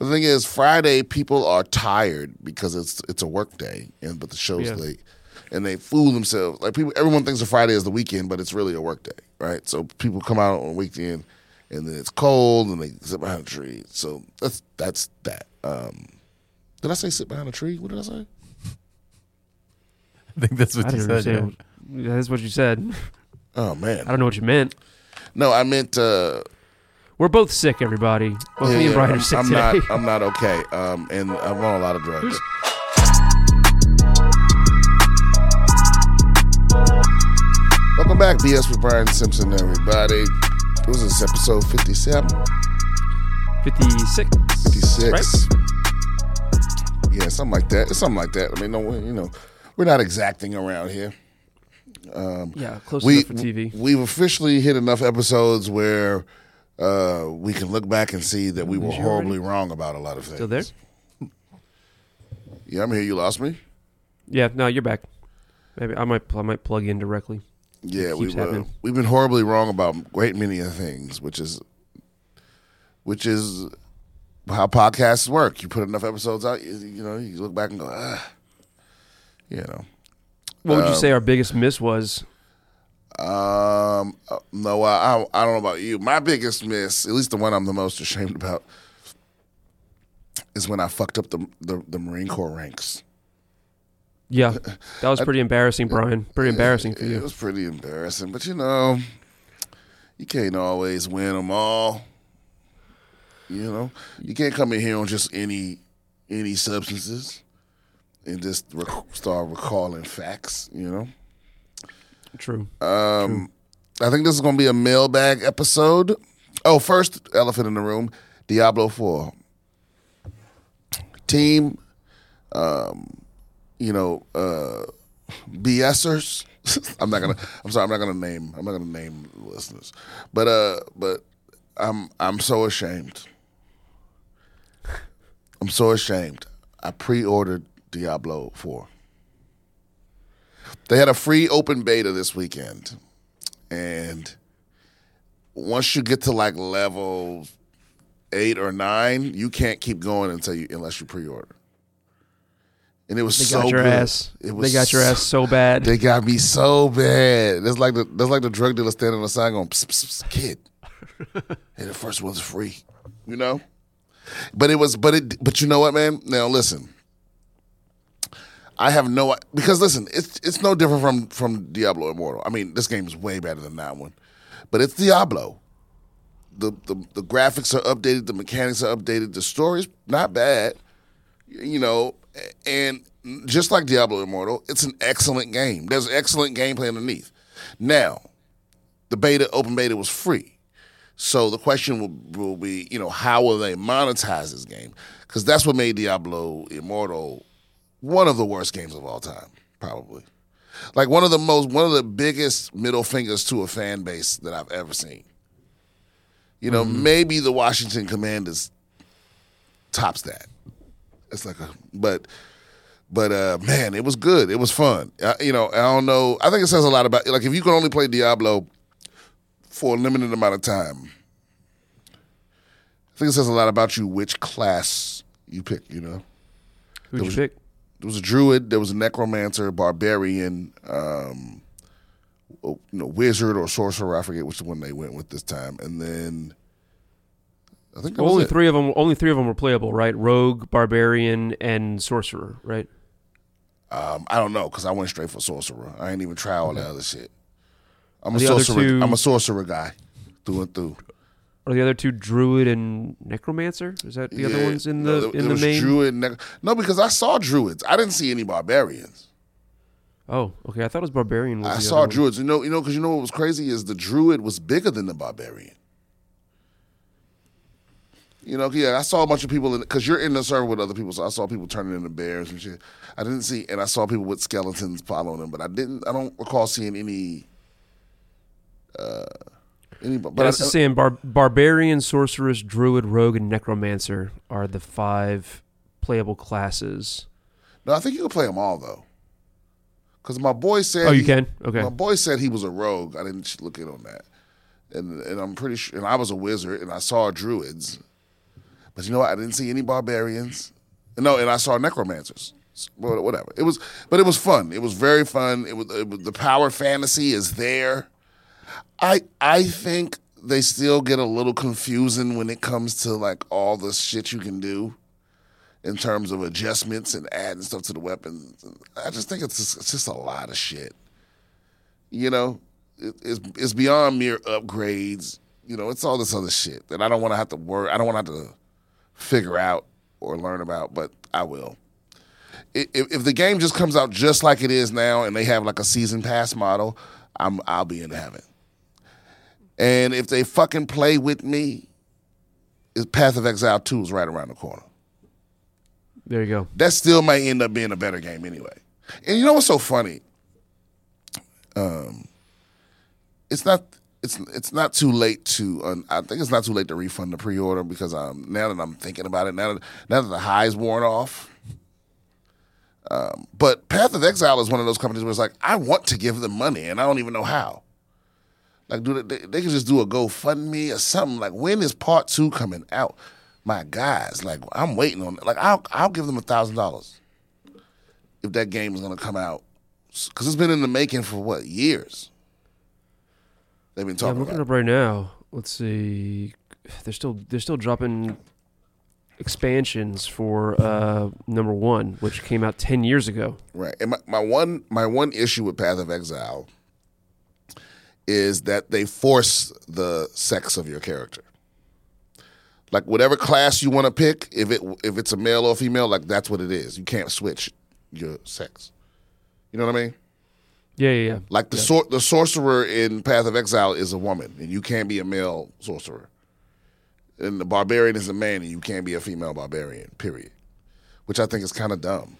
The thing is, Friday people are tired because it's it's a work day, and but the show's Yeah. late, and they fool themselves. Like people, everyone thinks a Friday is the weekend, but it's really a work day, right? So people come out on a weekend, and then it's cold, and they sit behind a tree. So that's that's that. Um, did I say sit behind a tree? What did I say? I think that's what I you said. understand. That's what you said. Oh man, I don't know what you meant. no, I meant. Uh, We're both sick, everybody. Both me and Brian I'm, are sick I'm today. not. I'm not okay. Um, and I'm on a lot of drugs. Welcome back, BS with Brian Simpson, everybody. This is episode 57, 56. 56. Right? Yeah, something like that. It's something like that. I mean, no, you know, we're not exacting around here. Yeah, close We enough for TV. we've officially hit enough episodes where uh, we can look back and see that we were Lose you horribly wrong about a lot of things. Still there? Yeah, I'm here. You lost me. Yeah, no, you're back. Maybe I might I might plug in directly. Yeah, we've uh, happening. we've been horribly wrong about a great many of things, which is which is how podcasts work. You put enough episodes out, you, you know, you look back and go, ah, you know. What would you Um, say our biggest miss was? Um, uh, no, I, I I don't know about you. My biggest miss, at least the one I'm the most ashamed about, is when I fucked up the the, the Marine Corps ranks. Yeah, that was pretty embarrassing, Brian. Pretty embarrassing for It you. was pretty embarrassing, but you know, you can't always win them all. You know, you can't come in here on just any any substances and just rec- start recalling facts. You know, True. um, I think this is going to be a mailbag episode. Oh, first elephant in the room: Diablo Four team. Um, you know, uh, BSers. I'm not gonna. I'm sorry. I'm not gonna name. I'm not gonna name listeners. But uh, but I'm I'm so ashamed. I'm so ashamed. I pre-ordered Diablo Four. They had a free open beta this weekend, and once you get to like level eight or nine, you can't keep going until you unless you pre-order. And it was They so got your good. ass. It was They got your ass so bad. They got me so bad. That's like the that's like the drug dealer standing on the side going, psst, psst, "Kid, hey, the first one's free," you know. But it was, but it, but you know what, man? Now listen, I have no because listen, it's it's no different from from Diablo Immortal. I mean, this game is way better than that one, but it's Diablo. The the the graphics are updated, the mechanics are updated, the story's not bad you know, and just like Diablo Immortal, it's an excellent game. There's excellent gameplay underneath. Now, the beta, open beta was free. So the question will, will be, you know, how will they monetize this game? Because that's what made Diablo Immortal one of the worst games of all time, probably. Like one of the most, one of the biggest middle fingers to a fan base that I've ever seen. You know, maybe the Washington Commanders tops that. It's like a but but uh man, it was good. It was fun. I, you know, I don't know. I think it says a lot about like if you can only play Diablo for a limited amount of time. I think it says a lot about you which class you pick, you know. Who'd you pick? There was a druid, there was a necromancer, barbarian, um oh, you know, wizard or sorcerer, I forget which one they went with this time. And then I think only three of them. Only three of them were playable, right? Rogue, barbarian, and sorcerer, right? Um, I don't know because I went straight for sorcerer. I ain't even try all that other shit. I'm a sorcerer. I'm a sorcerer guy, through and through. Are the other two druid and necromancer? Is that the other ones in no, the there- in there the main? Druid. No, because I saw druids. I didn't see any barbarians. Oh, okay. I thought it was barbarian. Was I the saw other one. druids. You know, you know, because you know what was crazy is the druid was bigger than the barbarian. You know, yeah, I saw a bunch of people because you're in the server with other people, so I saw people turning into bears and shit. I didn't see, and I saw people with skeletons following them, but I didn't. I don't recall seeing any. Uh, any, but But that's I, the same. Bar- barbarian, sorceress, druid, rogue, and necromancer are the five playable classes. no, I think you can play them all though. Because my boy said, Oh, you he- can. Okay. My boy said he was a rogue. I didn't look in on that, and and I'm pretty sure. And I was a wizard, and I saw druids. But you know what? I didn't see any barbarians. No, and I saw necromancers. Whatever. It was, but it was fun. It was very fun. It was, it was the power fantasy is there. I I think they still get a little confusing when it comes to like all the shit you can do in terms of adjustments and adding stuff to the weapons. I just think it's just, it's just a lot of shit. You know, it, it's it's beyond mere upgrades. You know, it's all this other shit that I don't want to have to worry. I don't want to have to figure out or learn about, but I will. If, if the game just comes out just like it is now, and they have like a season pass model, I'm I'll be in heaven. And if they fucking play with me, is Path of Exile 2 is right around the corner. There you go. That still might end up being a better game anyway. And you know what's so funny? Um, it's not it's it's not too late to uh, I think it's not too late to refund the pre-order because um now that I'm thinking about it now that now that the high's worn off. Um, but Path of Exile is one of those companies where it's like I want to give them money and I don't even know how. Like, do they, they can just do a GoFundMe or something. Like, when is part two coming out? My guys, like, I'm waiting on. Like, I'll I'll give them a thousand dollars if that game is gonna come out because it's been in the making for what years. They've been Yeah, I'm talking looking about. up right now. Let's see. They're still they're still dropping expansions for uh, number one, which came out ten years ago. Right. And my, my one my one issue with Path of Exile is that they force the sex of your character. Like whatever class you want to pick, if it if it's a male or female, like that's what it is. You can't switch your sex. You know what I mean? Yeah, yeah, yeah. Like the sor- the sorcerer in Path of Exile is a woman, and you can't be a male sorcerer. And the barbarian is a man, and you can't be a female barbarian. Period. Which I think is kind of dumb.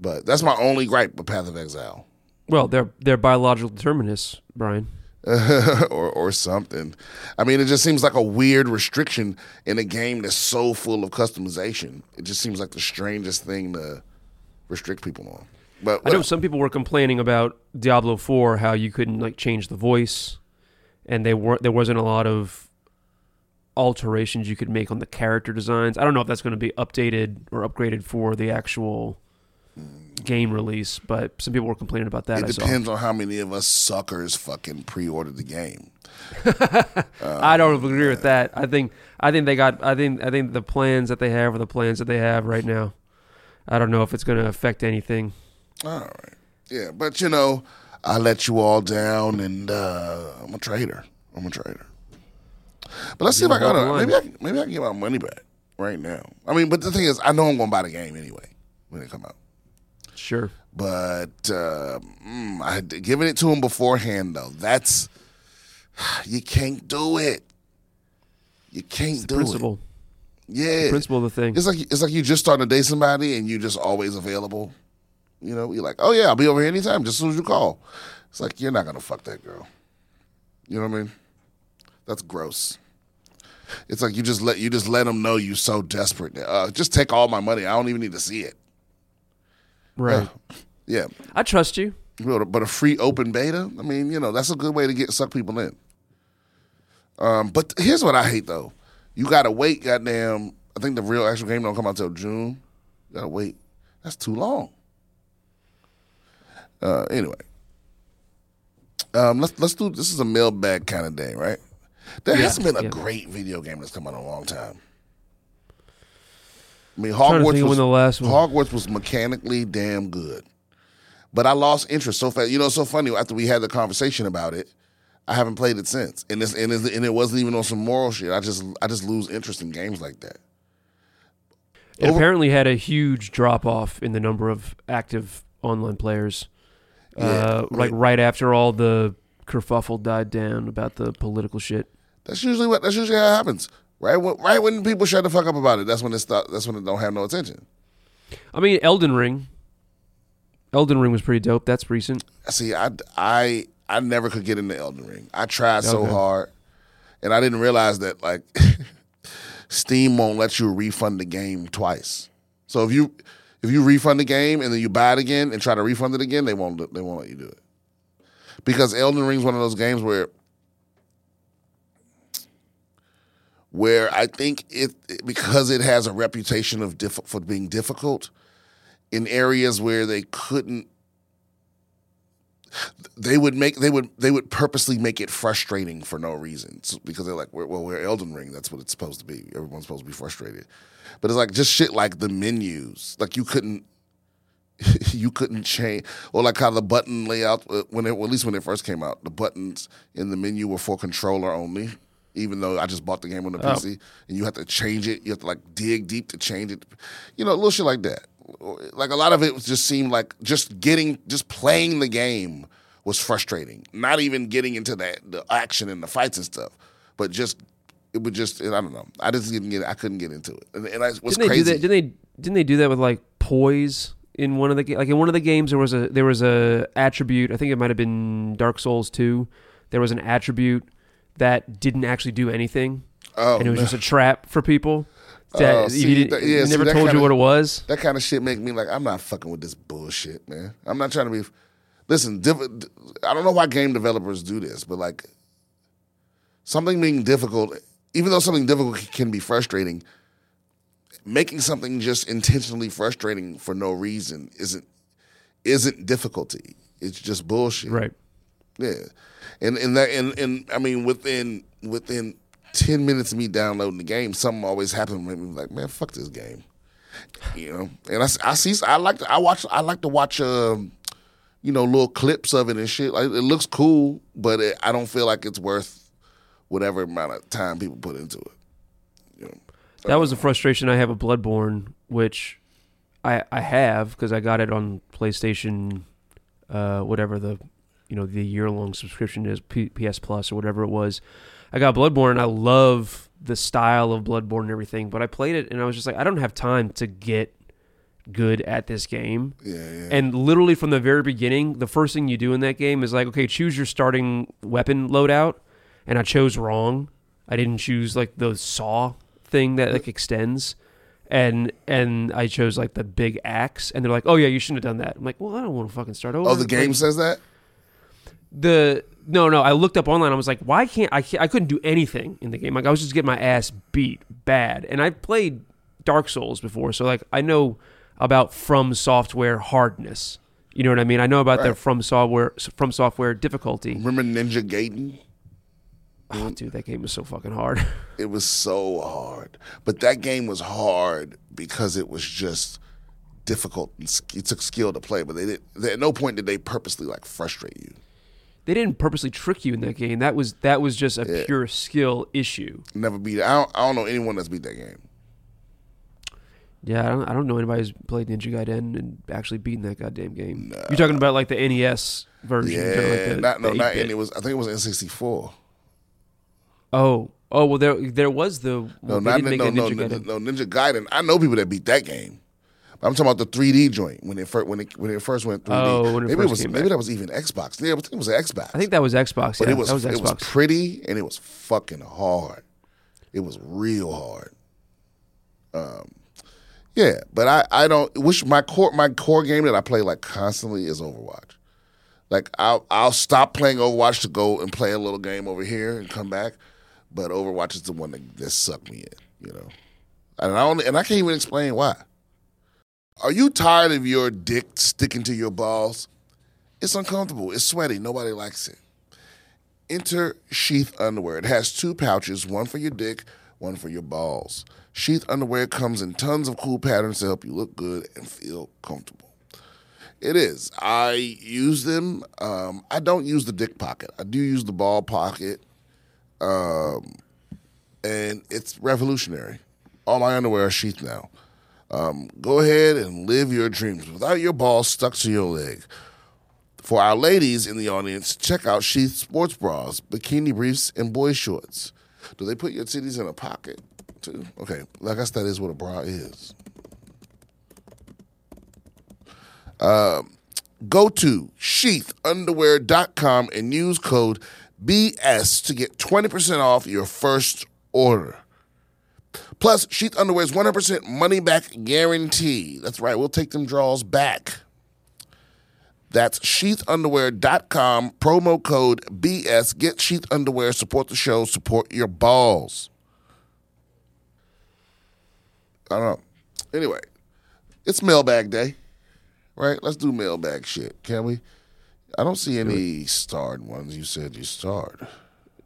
But that's my only gripe with Path of Exile. Well, they're they're biological determinists, Brian. or or something. I mean, it just seems like a weird restriction in a game that's so full of customization. It just seems like the strangest thing to restrict people on. But I know some people were complaining about Diablo 4 how you couldn't like change the voice and they weren't there wasn't a lot of alterations you could make on the character designs. I don't know if that's going to be updated or upgraded for the actual game release, but some people were complaining about that. it I saw. depends on how many of us suckers fucking pre-ordered the game. I don't agree with that. I think I think they got I think I think the plans that they have are the plans that they have right now. I don't know if it's going to affect anything. All right. Yeah, but you know, I let you all down, and uh, I'm a traitor. I'm a traitor. But let's see if I got a, maybe I can, maybe I can get my money back right now. I mean, but the thing is, I know I'm gonna buy the game anyway when it come out. Sure. But uh, mm, I it to him beforehand though. That's you can't do it. You can't do it. Principle. it. Yeah, Principle of the thing. it's like it's like you just starting to date somebody and you just always available. You know, you're like, oh yeah, I'll be over here anytime, just as soon as you call. It's like you're not gonna fuck that girl. You know what I mean? That's gross. It's like you just let you just let them know you so desperate. Uh, just take all my money. I don't even need to see it. Right. Yeah, I trust you. but but a free open beta. I mean, you know, that's a good way to get suck people in. Um, but here's what I hate though. You gotta wait, goddamn. I think the real actual game don't come out till June. You gotta wait. That's too long. Uh, anyway, um, let's let's do. This is a mailbag kind of day, right? There Yeah, hasn't been a yeah. great video game that's come out in a long time. I mean, Hogwarts was, the last one- Hogwarts was mechanically damn good, but I lost interest so fast. You know, it's so funny. After we had the conversation about it, I haven't played it since, and it's, and, and it wasn't even on some moral shit. I just I just lose interest in games like that. It Over- apparently had a huge drop off in the number of active online players. Yeah, uh, right. like right after all the kerfuffle died down about the political shit. That's usually what that's usually how it happens. Right when right when people shut the fuck up about it, that's when it stop, That's when it don't have no attention. I mean, Elden Ring. Elden Ring was pretty dope. That's recent. See, I I I never could get into Elden Ring. I tried so Okay. hard, and I didn't realize that like Steam won't let you refund the game twice. So if you if you refund the game and then you buy it again and try to refund it again, they won't they won't let you do it because Elden Ring's one of those games where where I think it because it has a reputation of diff- for being difficult in areas where they couldn't they would make they would they would purposely make it frustrating for no reason. So- because they're like well we're Elden Ring that's what it's supposed to be. Everyone's supposed to be frustrated. But it's like just shit like the menus like you couldn't you couldn't change or like how the button layout uh, when it well, at least when it first came out the buttons in the menu were for controller only even though I just bought the game on the Oh. PC and you have to change it you have to like dig deep to change it you know little shit like that like a lot of it just seemed like just getting just playing the game was frustrating not even getting into that the action and the fights and stuff but just it would just I don't know I just didn't get I couldn't get into it and, and I Didn't they crazy do that? Didn't they? Didn't they do that with like poise in one of the like in one of the games? There was a there was a attribute. I think it might have been Dark Souls two. There was an attribute that didn't actually do anything, oh, and it was no. just a trap for people. Oh, that Oh, you see, that- yeah, it see, never told you kinda- what it was. that kind of shit make me like I'm not fucking with this bullshit, man. I'm not trying to be. Listen, diff- I don't know why game developers do this, but like something being difficult, even though something difficult can be frustrating, making something just intentionally frustrating for no reason isn't isn't difficulty. It's just bullshit. Right. Yeah, and and that and and I mean within within ten minutes of me downloading the game, something always happened with me. Like man, fuck this game, you know. And I, I see I like to, I watch I like to watch um you know little clips of it and shit. Like it looks cool, but it, I don't feel like it's worth whatever amount of time people put into it. You know. That was a frustration I have with Bloodborne, which I I have because I got it on PlayStation, uh, whatever the you know the year long subscription is, P- PS Plus or whatever it was. I got Bloodborne. I love the style of Bloodborne and everything, but I played it and I was just like, I don't have time to get good at this game. Yeah, yeah. And literally from the very beginning, the first thing you do in that game is like, okay, choose your starting weapon loadout. And I chose wrong. I didn't choose like the saw thing that like extends. And and I chose like the big axe. And they're like, oh yeah, you shouldn't have done that. I'm like, well, I don't want to fucking start over. oh, the game Like, says that. The no no. I looked up online. I was like, why can't I? Can't, I couldn't do anything in the game. Like I was just getting my ass beat bad. And I played Dark Souls before, so like I know about FromSoftware hardness. You know what I mean? I know about the Right. FromSoftware from software difficulty. Remember Ninja Gaiden? Oh, dude, that game was so fucking hard. It was so hard. But that game was hard because it was just difficult. and It took skill to play, but they did. At no point did they purposely like frustrate you. They didn't purposely trick you in that game. That was that was just a pure skill issue. Never beat. I don't. I don't know anyone that's beat that game. Yeah, I don't, I don't know anybody who's played Ninja Gaiden and actually beaten that goddamn game. You're talking about like the NES version, Yeah, like the, not no, not 8-bit. it was. I think it was N sixty four. Oh, oh well, there there was the No, well, they not no, no, Ninja no, Gaiden. no, Ninja Gaiden. I know people that beat that game. I'm talking about the 3D joint when it first when it when it first went 3D. Oh, when it maybe first was came maybe back. that was even Xbox. Yeah, I think it was Xbox. I think that was Xbox. but yeah, it was that was it was pretty and it was fucking hard. It was real hard. Um, yeah, but I I don't wish my core my core game that I play like constantly is Overwatch. Like I'll I'll stop playing Overwatch to go and play a little game over here and come back, but Overwatch is the one that, that sucked me in. You know, and I don't and I can't even explain why. Are you tired of your dick sticking to your balls? It's uncomfortable. It's sweaty. Nobody likes it. Enter Sheath Underwear. It has two pouches, one for your dick, one for your balls. Sheath Underwear comes in tons of cool patterns to help you look good and feel comfortable. It is. I use them. Um, I don't use the dick pocket. I do use the ball pocket. Um, and it's revolutionary. All my underwear are sheath now. Um, go ahead and live your dreams without your balls stuck to your leg. For our ladies in the audience, check out Sheath sports bras, bikini briefs, and boy shorts. Do they put your titties in a pocket too? Okay, I guess that is what a bra is. Um, go to sheathunderwear.com and use code BS to get 20% off your first order. Plus, Sheath Underwear's 100% money back guarantee. That's right, we'll take them draws back. That's sheathunderwear.com, promo code BS. Get Sheath Underwear, support the show, support your balls. I don't know. Anyway, it's mailbag day, right? Let's do mailbag shit, can we? I don't see any starred ones. You said you starred.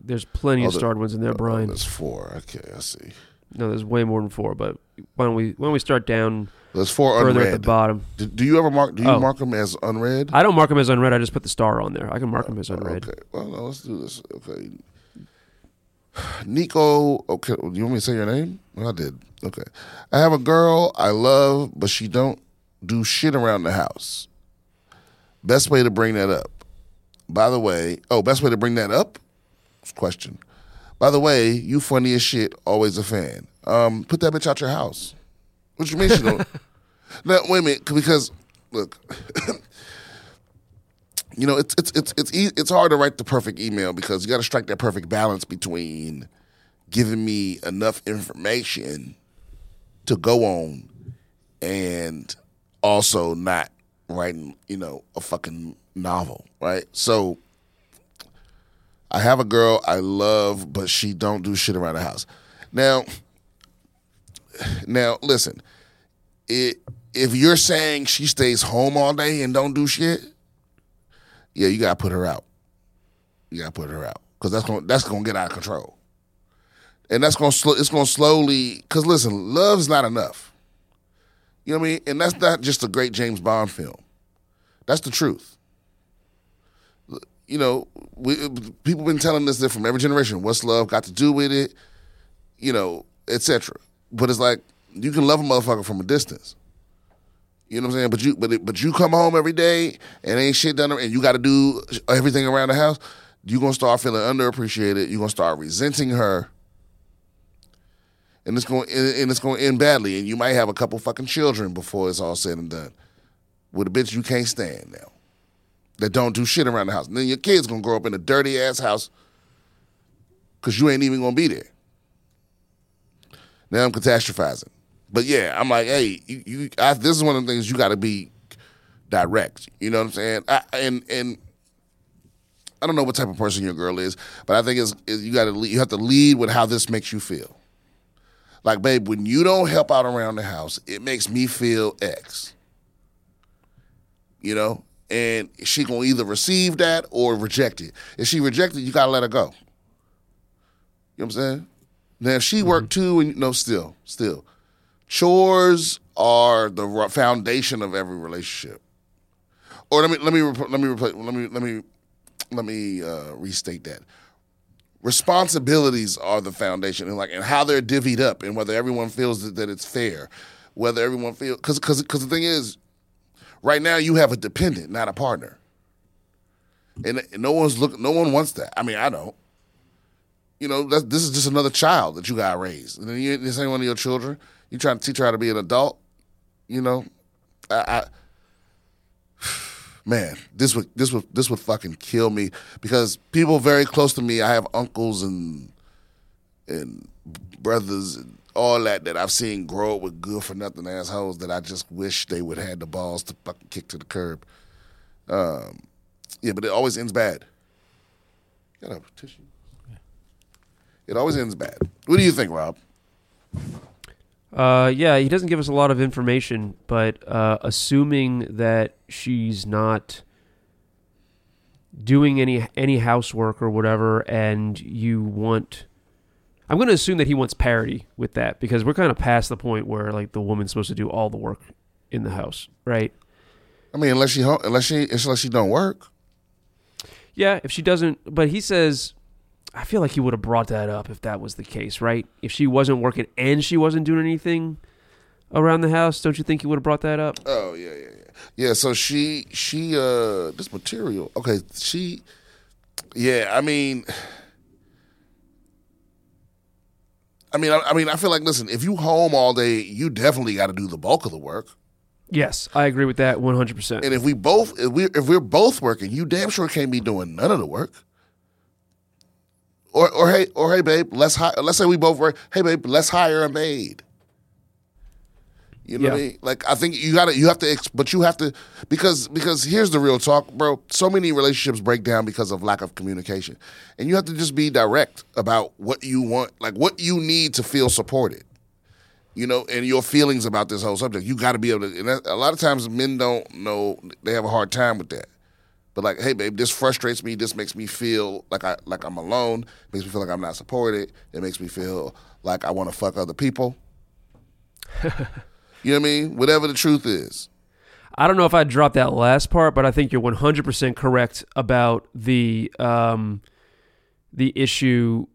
There's plenty of starred ones in there, Oh, Brian. there's four. Okay, I see. No, there's way more than four. But why don't we why don't we start down There's four further unread. at the bottom? Do, do you ever mark? Do you Oh. mark them as unread? I don't mark them as unread. I just put the star on there. I can mark uh, them as unread. Okay. Well, no, let's do this. Okay. Nico. Okay. Do you want me to say your name? Well, I did. Okay. I have a girl I love, but she don't do shit around the house. Best way to bring that up. By the way, oh, best way to bring that up? Question. By the way, you funny as shit. Always a fan. Um, put that bitch out your house. What you mean she don't? now wait a minute, because look, you know, it's it's it's it's e- it's hard to write the perfect email because you got to strike that perfect balance between giving me enough information to go on and also not writing, you know, a fucking novel, right? So I have a girl I love, but she don't do shit around the house. Now, now listen, it, if you're saying she stays home all day and don't do shit, yeah, you gotta put her out. You gotta put her out because that's gonna that's gonna get out of control, and that's gonna sl- it's gonna slowly. Because listen, love's not enough. You know what I mean? And that's not just a great James Bond film. That's the truth. You know, we, people been telling us that from every generation. What's love got to do with it? You know, etc. But it's like you can love a motherfucker from a distance. You know what I'm saying? But you but it, but you come home every day and ain't shit done and you got to do everything around the house. You are gonna start feeling underappreciated. You are gonna start resenting her, and it's going and it's going to end badly. And you might have a couple fucking children before it's all said and done with a bitch you can't stand now that don't do shit around the house. And then your kids gonna grow up in a dirty ass house because you ain't even gonna be there. Now I'm catastrophizing. But yeah, I'm like, hey, you, you I, this is one of the things you got to be direct. You know what I'm saying? I, and and I don't know what type of person your girl is, but I think it's, is you got to you have to lead with how this makes you feel. Like, babe, when you don't help out around the house, it makes me feel X. You know, and she gonna either receive that or reject it. If she reject it, you gotta let her go. You know what I'm saying? Now, if she worked too, and no, still, still, chores are the foundation of every relationship. Or let me let me let me let me let me let me uh, restate that. Responsibilities are the foundation, and like and how they're divvied up, and whether everyone feels that, that it's fair, whether everyone feels because because because the thing is, right now you have a dependent, not a partner, and, no one's look no one wants that. I mean, I don't you know, this is just another child that you got raised. And then you, this ain't one of your children. You trying to teach her how to be an adult. You know, I, I man, this would this would this would fucking kill me because people very close to me. I have uncles and and brothers and all that that I've seen grow up with good for nothing assholes that I just wish they would have had the balls to fucking kick to the curb. Um, yeah, but it always ends bad. Got a tissue. It always ends bad. What do you think, Rob? Uh, yeah, he doesn't give us a lot of information, but uh, assuming that she's not doing any any housework or whatever, and you want, I'm going to assume that he wants parity with that because we're kind of past the point where like the woman's supposed to do all the work in the house, right? I mean, unless she unless she unless she don't work. Yeah, if she doesn't, but he says, I feel like he would have brought that up if that was the case, right? If she wasn't working and she wasn't doing anything around the house, don't you think he would have brought that up? Oh yeah, yeah, yeah. Yeah. So she she uh this material. Okay, she. Yeah, I mean. I mean, I, I mean, I feel like listen. If you home all day, you definitely got to do the bulk of the work. Yes, I agree with that 100%. And if we both, if we if we're both working, you damn sure can't be doing none of the work. Or or hey or hey babe, let's let's say we both work. Hey babe, let's hire a maid. You know what I mean? Like I think you gotta you have to, but you have to because because here's the real talk, bro. So many relationships break down because of lack of communication, and you have to just be direct about what you want, like what you need to feel supported. You know, and your feelings about this whole subject. You got to be able to. And that, a lot of times, men don't know. They have a hard time with that. But like, hey, babe, this frustrates me. This makes me feel like I like I'm alone. It makes me feel like I'm not supported. It makes me feel like I want to fuck other people. you know what I mean? Whatever the truth is. I don't know if I dropped that last part, but I think you're 100% correct about the um, the issue.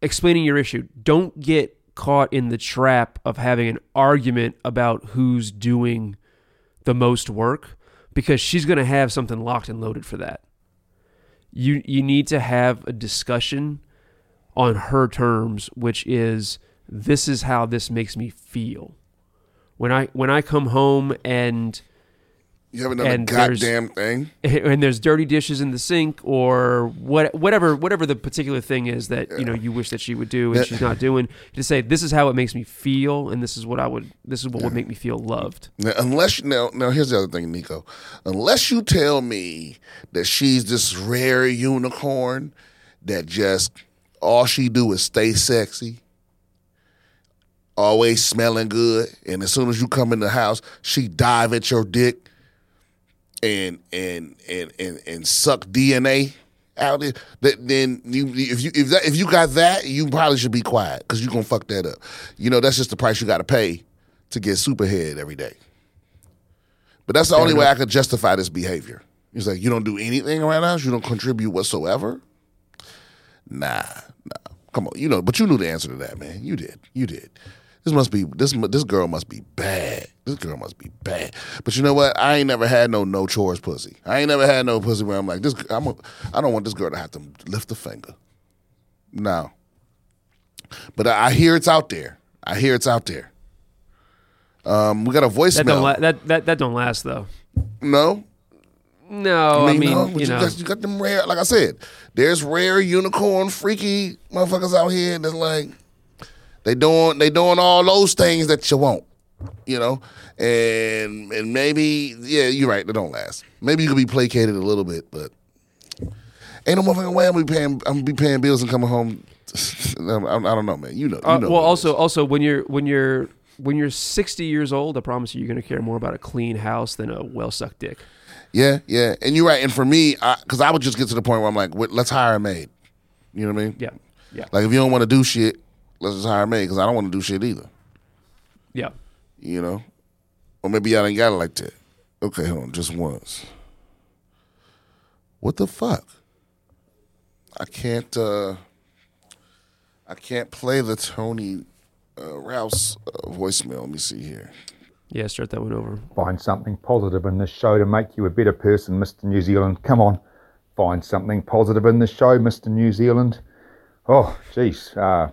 Explaining your issue. Don't get caught in the trap of having an argument about who's doing the most work because she's going to have something locked and loaded for that. You you need to have a discussion on her terms, which is this is how this makes me feel. When I when I come home and You haven't done a And there's- goddamn thing. and there's dirty dishes in the sink or what whatever whatever the particular thing is that you know you wish that she would do and Yeah. she's not doing To say this is how it makes me feel and this is what I would this is what would make me feel loved Now, unless now, now here's the other thing, Nico. Unless you tell me that she's this rare unicorn that just all she do is stay sexy, always smelling good, and as soon as you come in the house, she dive at your dick and and and and, and suck DNA out of it. Then you if you if that if you got that, you probably should be quiet because you gonna fuck that up. You know that's just the price you got to pay to get superhead every day. But that's the only way I could justify this behavior. He's like, you don't do anything around the house. You don't contribute whatsoever. Nah, nah. Come on, you know. But you knew the answer to that, man. You did. You did. This must be this. This girl must be bad. This girl must be bad. But you know what? I ain't never had no no chores pussy. I ain't never had no pussy where I'm like this. I'm. A, I don't want this girl to have to lift a finger. No. But I, I hear it's out there. I hear it's out there. Um, we got a that don't voicemail. la- that, that that don't last though no, no I mean no, but you know got, you got them rare. Like I said, there's rare unicorn freaky motherfuckers out here that's like they doing they doing all those things that you want, you know, and and maybe yeah, you're right. They don't last. Maybe you could be placated a little bit, but ain't no motherfucking way I'm gonna be paying I'm gonna be paying bills and coming home. I, I don't know, man. You know, you Uh, well also is. also when you're when you're when you're 60 years old I promise you you're going to care more about a clean house than a well sucked dick yeah, yeah, and you're right. And for me, because I, would just get to the point where I'm like, let's hire a maid. You know what I mean? yeah yeah Like if you don't want to do shit, let's just hire me because I don't want to do shit either. yeah You know, or maybe y'all ain't got it like that. Okay, hold on, just once. What the fuck? I can't. uh I can't play the Tony uh, Rouse uh, voicemail. Let me see here. yeah start that one over Find something positive in this show to make you a better person, Mr. New Zealand. Come on. Find something positive in this show, Mr. New Zealand. Oh, jeez. Uh,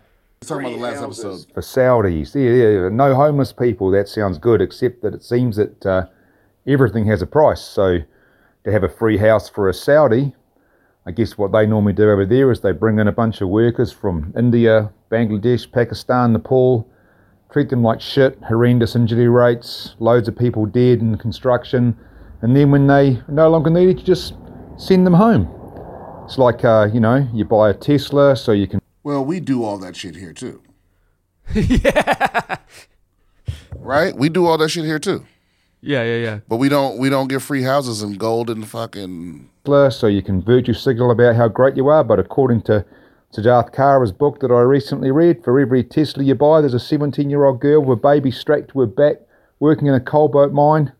talking about the last episode. for Saudis. Yeah, yeah, no homeless people. That sounds good, except that it seems that uh, everything has a price. So to have a free house for a Saudi, I guess what they normally do over there is they bring in a bunch of workers from India, Bangladesh, Pakistan, Nepal, treat them like shit, horrendous injury rates, loads of people dead in construction, and then when they no longer need it, you just send them home. It's like, uh, you know, you buy a Tesla so you can Well, we do all that shit here too. yeah. Right? We do all that shit here too. yeah yeah yeah But we don't we don't get free houses and gold and fucking Tesla so you can virtue signal about how great you are. But according to Siddharth Kara's book that I recently read, for every Tesla you buy, there's a 17 year old girl with a baby strapped to her back working in a cobalt mine,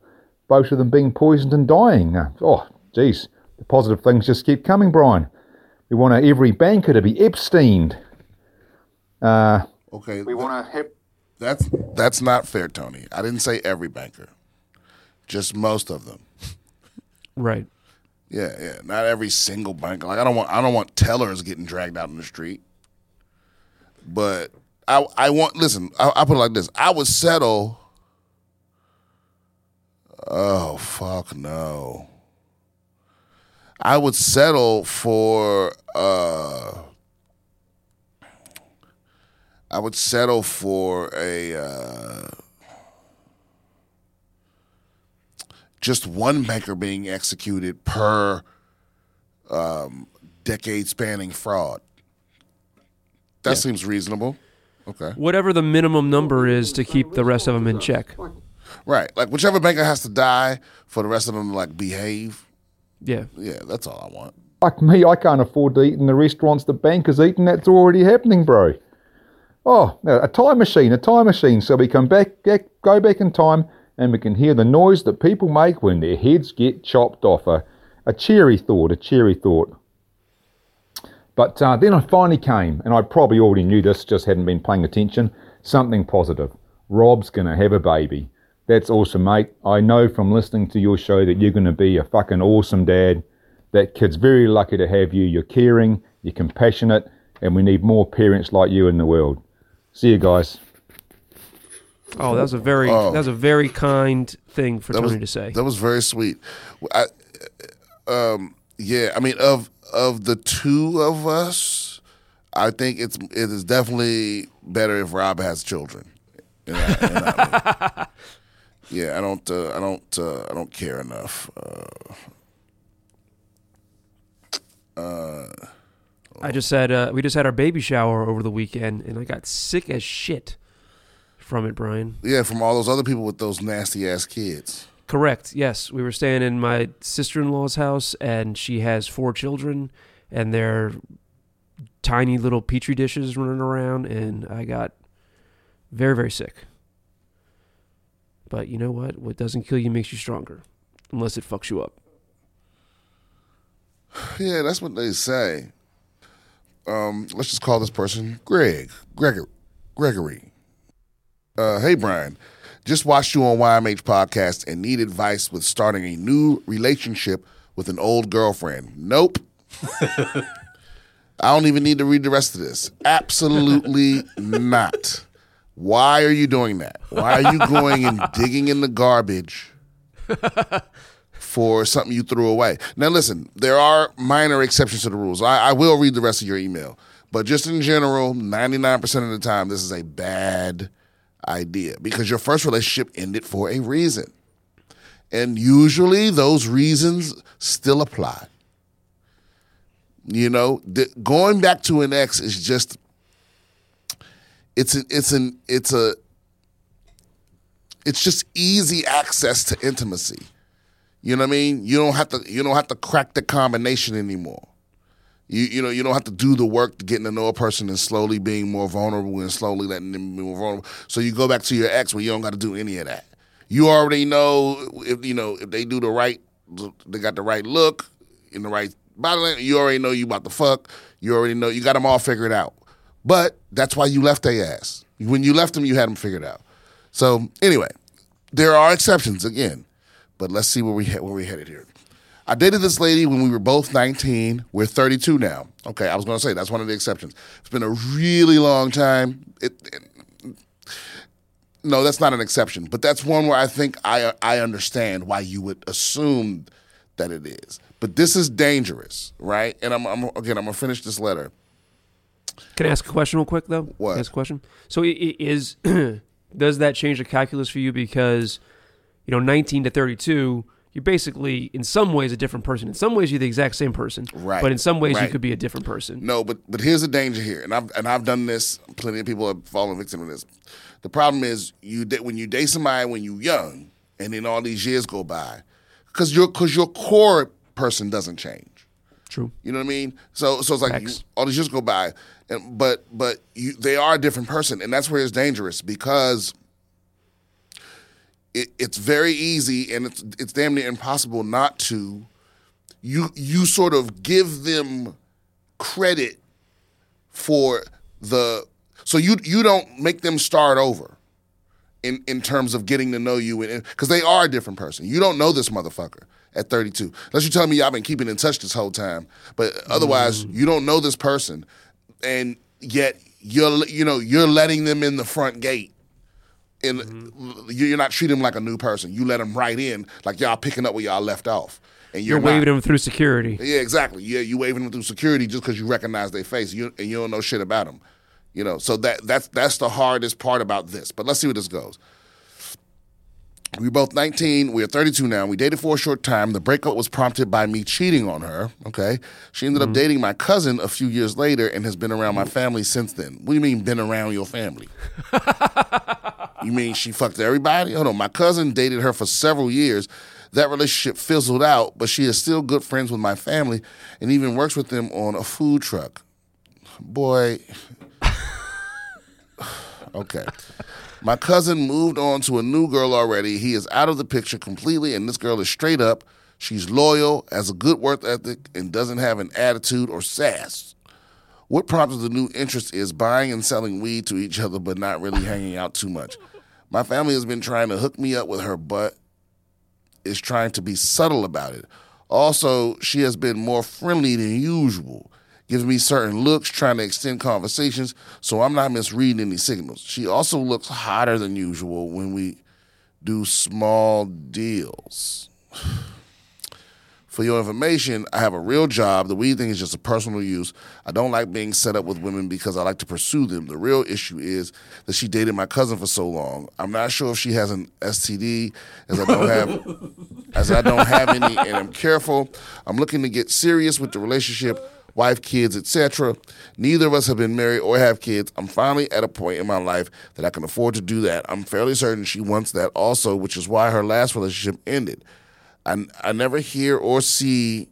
both of them being poisoned and dying. Uh, Oh, geez, the positive things just keep coming, Brian. We want every banker to be Epstein. Uh, Okay. we want to have That's that's not fair, Tony. I didn't say every banker. Just most of them. right Yeah, yeah. Not every single banker. Like I don't want I don't want tellers getting dragged out in the street. But I I want listen, I, I put it like this. I would settle Oh fuck no. I would settle for uh I would settle for a uh just one banker being executed per um, decade spanning fraud. That seems reasonable. Okay. Whatever the minimum number is to keep the rest of them in check. Right. Like whichever banker has to die for the rest of them to like behave. Yeah. Yeah, that's all I want. Like me, I can't afford to eat in the restaurants the bankers eat, and that's already happening, bro. Oh, a time machine, a time machine, so we can back, back, go back in time and we can hear the noise that people make when their heads get chopped off. A, a cheery thought, a cheery thought. But uh, then I finally came, and I probably already knew this, just hadn't been paying attention. Something positive. Rob's going to have a baby. That's awesome, mate. I know from listening to your show that you're going to be a fucking awesome dad. That kid's very lucky to have you. You're caring, you're compassionate, and we need more parents like you in the world. See you guys. Oh, that was a very that was a very kind thing for Tony was, to say. That was very sweet. I, um, yeah, I mean, of of the two of us, I think it's it is definitely better if Rob has children. In that- in that way. Yeah, I don't, uh, I don't, uh, I don't care enough. Uh, I just had uh, we just had our baby shower over the weekend, and I got sick as shit from it, Brian. yeah, from all those other people with those nasty ass kids. Correct. Yes, we were staying in my sister-in-law's house, and she has four children, and they're tiny little petri dishes running around, and I got very, very sick. But you know what? What doesn't kill you makes you stronger, unless it fucks you up. Yeah, that's what they say. Um, let's just call this person Greg. Gregory. Gregory. Uh, hey, Brian. Just watched you on YMH podcast and need advice with starting a new relationship with an old girlfriend. Nope. I don't even need to read the rest of this. Absolutely not. Why are you doing that? Why are you going and digging in the garbage for something you threw away. Now, listen, there are minor exceptions to the rules. I, I will read the rest of your email, but just in general, 99% of the time, this is a bad idea because your first relationship ended for a reason. And usually those reasons still apply. You know, the, going back to an ex is just it's an it's an it's a it's just easy access to intimacy. You know what I mean? You don't have to you don't have to crack the combination anymore. You you know you don't have to do the work to getting to know a person and slowly being more vulnerable and slowly letting them be more vulnerable. So you go back to your ex where you don't got to do any of that. You already know if you know if they do the right, they got the right look in the right body. language, You already know you about the fuck. You already know you got them all figured out. But that's why you left their ass. When you left them, you had them figured out. So anyway, there are exceptions again, but let's see where we he- where we headed here. I dated this lady when we were both 19. We're 32 now. Okay, I was going to say that's one of the exceptions. It's been a really long time. It, it- no, that's not an exception, but that's one where I think I I understand why you would assume that it is. But this is dangerous, right? And I'm, I'm again, I'm gonna finish this letter. Can I ask a question real quick though? What? Can I ask a question. So is does that change the calculus for you because you know 19 to 32 you're basically in some ways a different person. In some ways you're the exact same person. Right, But in some ways you could be a different person. No, but but here's the danger here, and I've and I've done this. Plenty of people have fallen victim to this. The problem is you when you date somebody when you're young, and then all these years go by, because your because your core person doesn't change. True. You know what I mean? So so it's like you, all these years go by, and but but you they are a different person, and that's where it's dangerous because it, it's very easy and it's it's damn near impossible not to. You you sort of give them credit for the so you you don't make them start over in in terms of getting to know you and because they are a different person. You don't know this motherfucker at 32. Unless you tell me y'all been keeping in touch this whole time, but otherwise mm. you don't know this person, and yet you're you know you're letting them in the front gate. And mm-hmm. you- you're not treating them like a new person. You let them right in, like y'all picking up where y'all left off, and You're, you're, waving them through security. Yeah, exactly. Yeah, you waving them through security just because you recognize their face, you, and you don't know shit about them. You know, so that that's that's the hardest part about this. But let's see where this goes. We were both 19. We are 32 now. We dated for a short time. The breakup was prompted by me cheating on her. Okay. She ended up mm-hmm. dating my cousin a few years later and has been around my family since then. What do you mean, been around your family? you mean she fucked everybody? Hold on. My cousin dated her for several years. That relationship fizzled out, but she is still good friends with my family and even works with them on a food truck. Boy. okay. My cousin moved on to a new girl already. He is out of the picture completely, and this girl is straight up. She's loyal, has a good work ethic, and doesn't have an attitude or sass. What prompted the new interest is buying and selling weed to each other, but not really hanging out too much. My family has been trying to hook me up with her, but is trying to be subtle about it. Also, she has been more friendly than usual, gives me certain looks, trying to extend conversations, so I'm not misreading any signals. She also looks hotter than usual when we do small deals. For your information, I have a real job. The weed thing is just a personal use. I don't like being set up with women because I like to pursue them. The real issue is that she dated my cousin for so long. I'm not sure if she has an STD, as I don't have, as I don't have any, and I'm careful. I'm looking to get serious with the relationship, wife, kids, etc. Neither of us have been married or have kids. I'm finally at a point in my life that I can afford to do that. I'm fairly certain she wants that also, which is why her last relationship ended. I, I never hear or see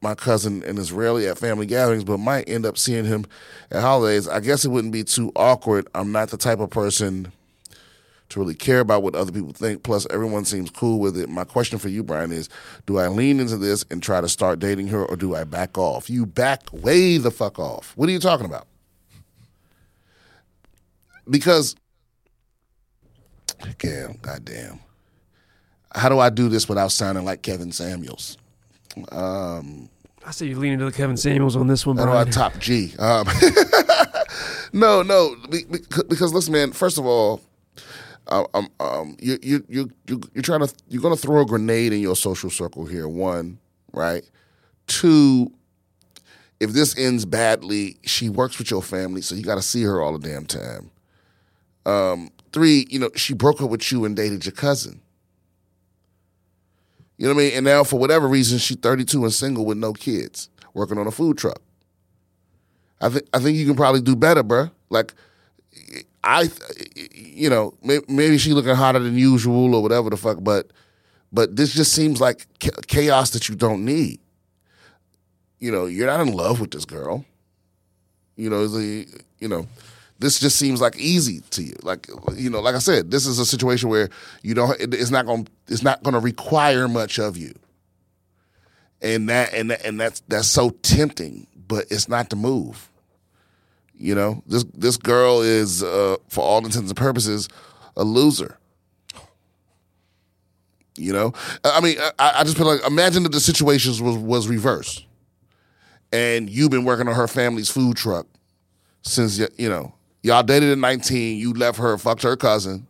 my cousin and is rarely at family gatherings, but might end up seeing him at holidays. I guess it wouldn't be too awkward. I'm not the type of person to really care about what other people think. Plus, everyone seems cool with it. My question for you, Brian, is do I lean into this and try to start dating her or do I back off? You back way the fuck off. What are you talking about? Because, damn, goddamn how do I do this without sounding like Kevin Samuels? Um, I say you leaning to the Kevin Samuels on this one, how do I Brian. top G? Um, no, no, because listen, man. First of all, um, um, you you you you you're trying to you're gonna throw a grenade in your social circle here. One, right? Two, if this ends badly, she works with your family, so you got to see her all the damn time. Um, three, you know, she broke up with you and dated your cousin. You know what I mean? And now, for whatever reason, she's 32 and single with no kids, working on a food truck. I think I think you can probably do better, bro. Like, I, you know, maybe she looking hotter than usual or whatever the fuck, but but this just seems like chaos that you don't need. You know, you're not in love with this girl. You know, the you know, this just seems like easy to you. Like you know, like I said, this is a situation where you don't. It's not going. It's not going to require much of you. And that and that, and that's that's so tempting, but it's not the move. You know, this this girl is, uh, for all intents and purposes, a loser. You know, I mean, I, I just feel like imagine that the situation was was reversed, and you've been working on her family's food truck since you know Y'all dated at 19. You left her, fucked her cousin,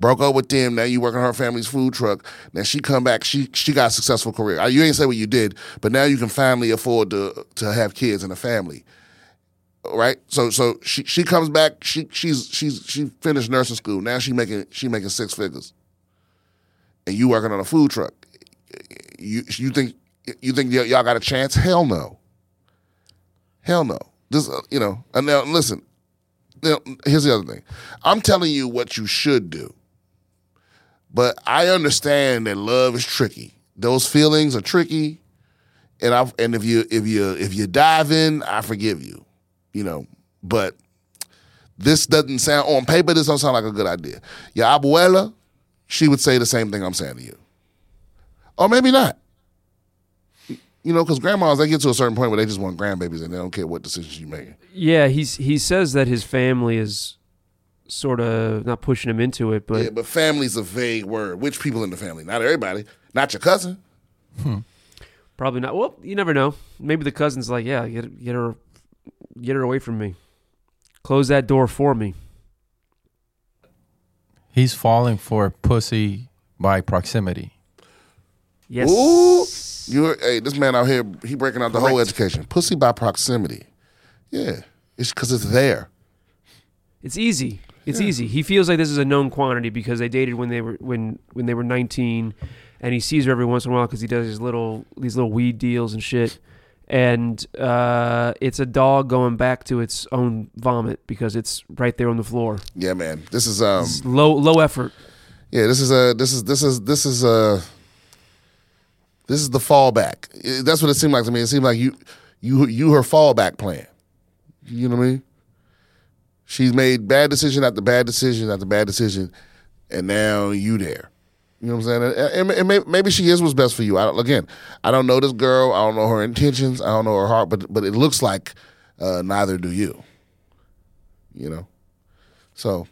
broke up with them. Now you working on her family's food truck. Now she come back. She she got a successful career. You ain't say what you did, but now you can finally afford to to have kids and a family. Right? So so she she comes back. She she's she's she finished nursing school. Now she making she making six figures. And you working on a food truck. You you think you think y'all got a chance? Hell no. Hell no. This uh, you know. And now listen here's the other thing. I'm telling you what you should do. But I understand that love is tricky. Those feelings are tricky. And I and if you if you if you dive in, I forgive you. You know, but this doesn't sound on paper, this don't sound like a good idea. Your abuela, she would say the same thing I'm saying to you. Or maybe not. You know, because grandmas they get to a certain point where they just want grandbabies and they don't care what decisions you make. Yeah, he's he says that his family is sort of not pushing him into it, but yeah, but family's a vague word. Which people in the family? Not everybody. Not your cousin. Hmm. Probably not. Well, you never know. Maybe the cousin's like, yeah, get get her, get her away from me. Close that door for me. He's falling for pussy by proximity. Yes. Ooh. You're hey, this man out here, he breaking out the Correct. whole education. Pussy by proximity. Yeah. It's because it's there. It's easy. It's easy. He feels like this is a known quantity because they dated when they were when when they were 19, and he sees her every once in a while because he does his little these little weed deals and shit. And uh, it's a dog going back to its own vomit because it's right there on the floor. Yeah, man. This is um. It's low low effort. Yeah, this is a this is this is this is a this is the fallback. Eh, That's what it seemed like to me. It seemed like you you you her fallback plan. You know what I mean? She's made bad decision after bad decision after bad decision, and now you there. You know what I'm saying? And, and- and maybe she is what's best for you. I don't, again, I don't know this girl. I don't know her intentions. I don't know her heart. But but it looks like uh, neither do you. You know. So,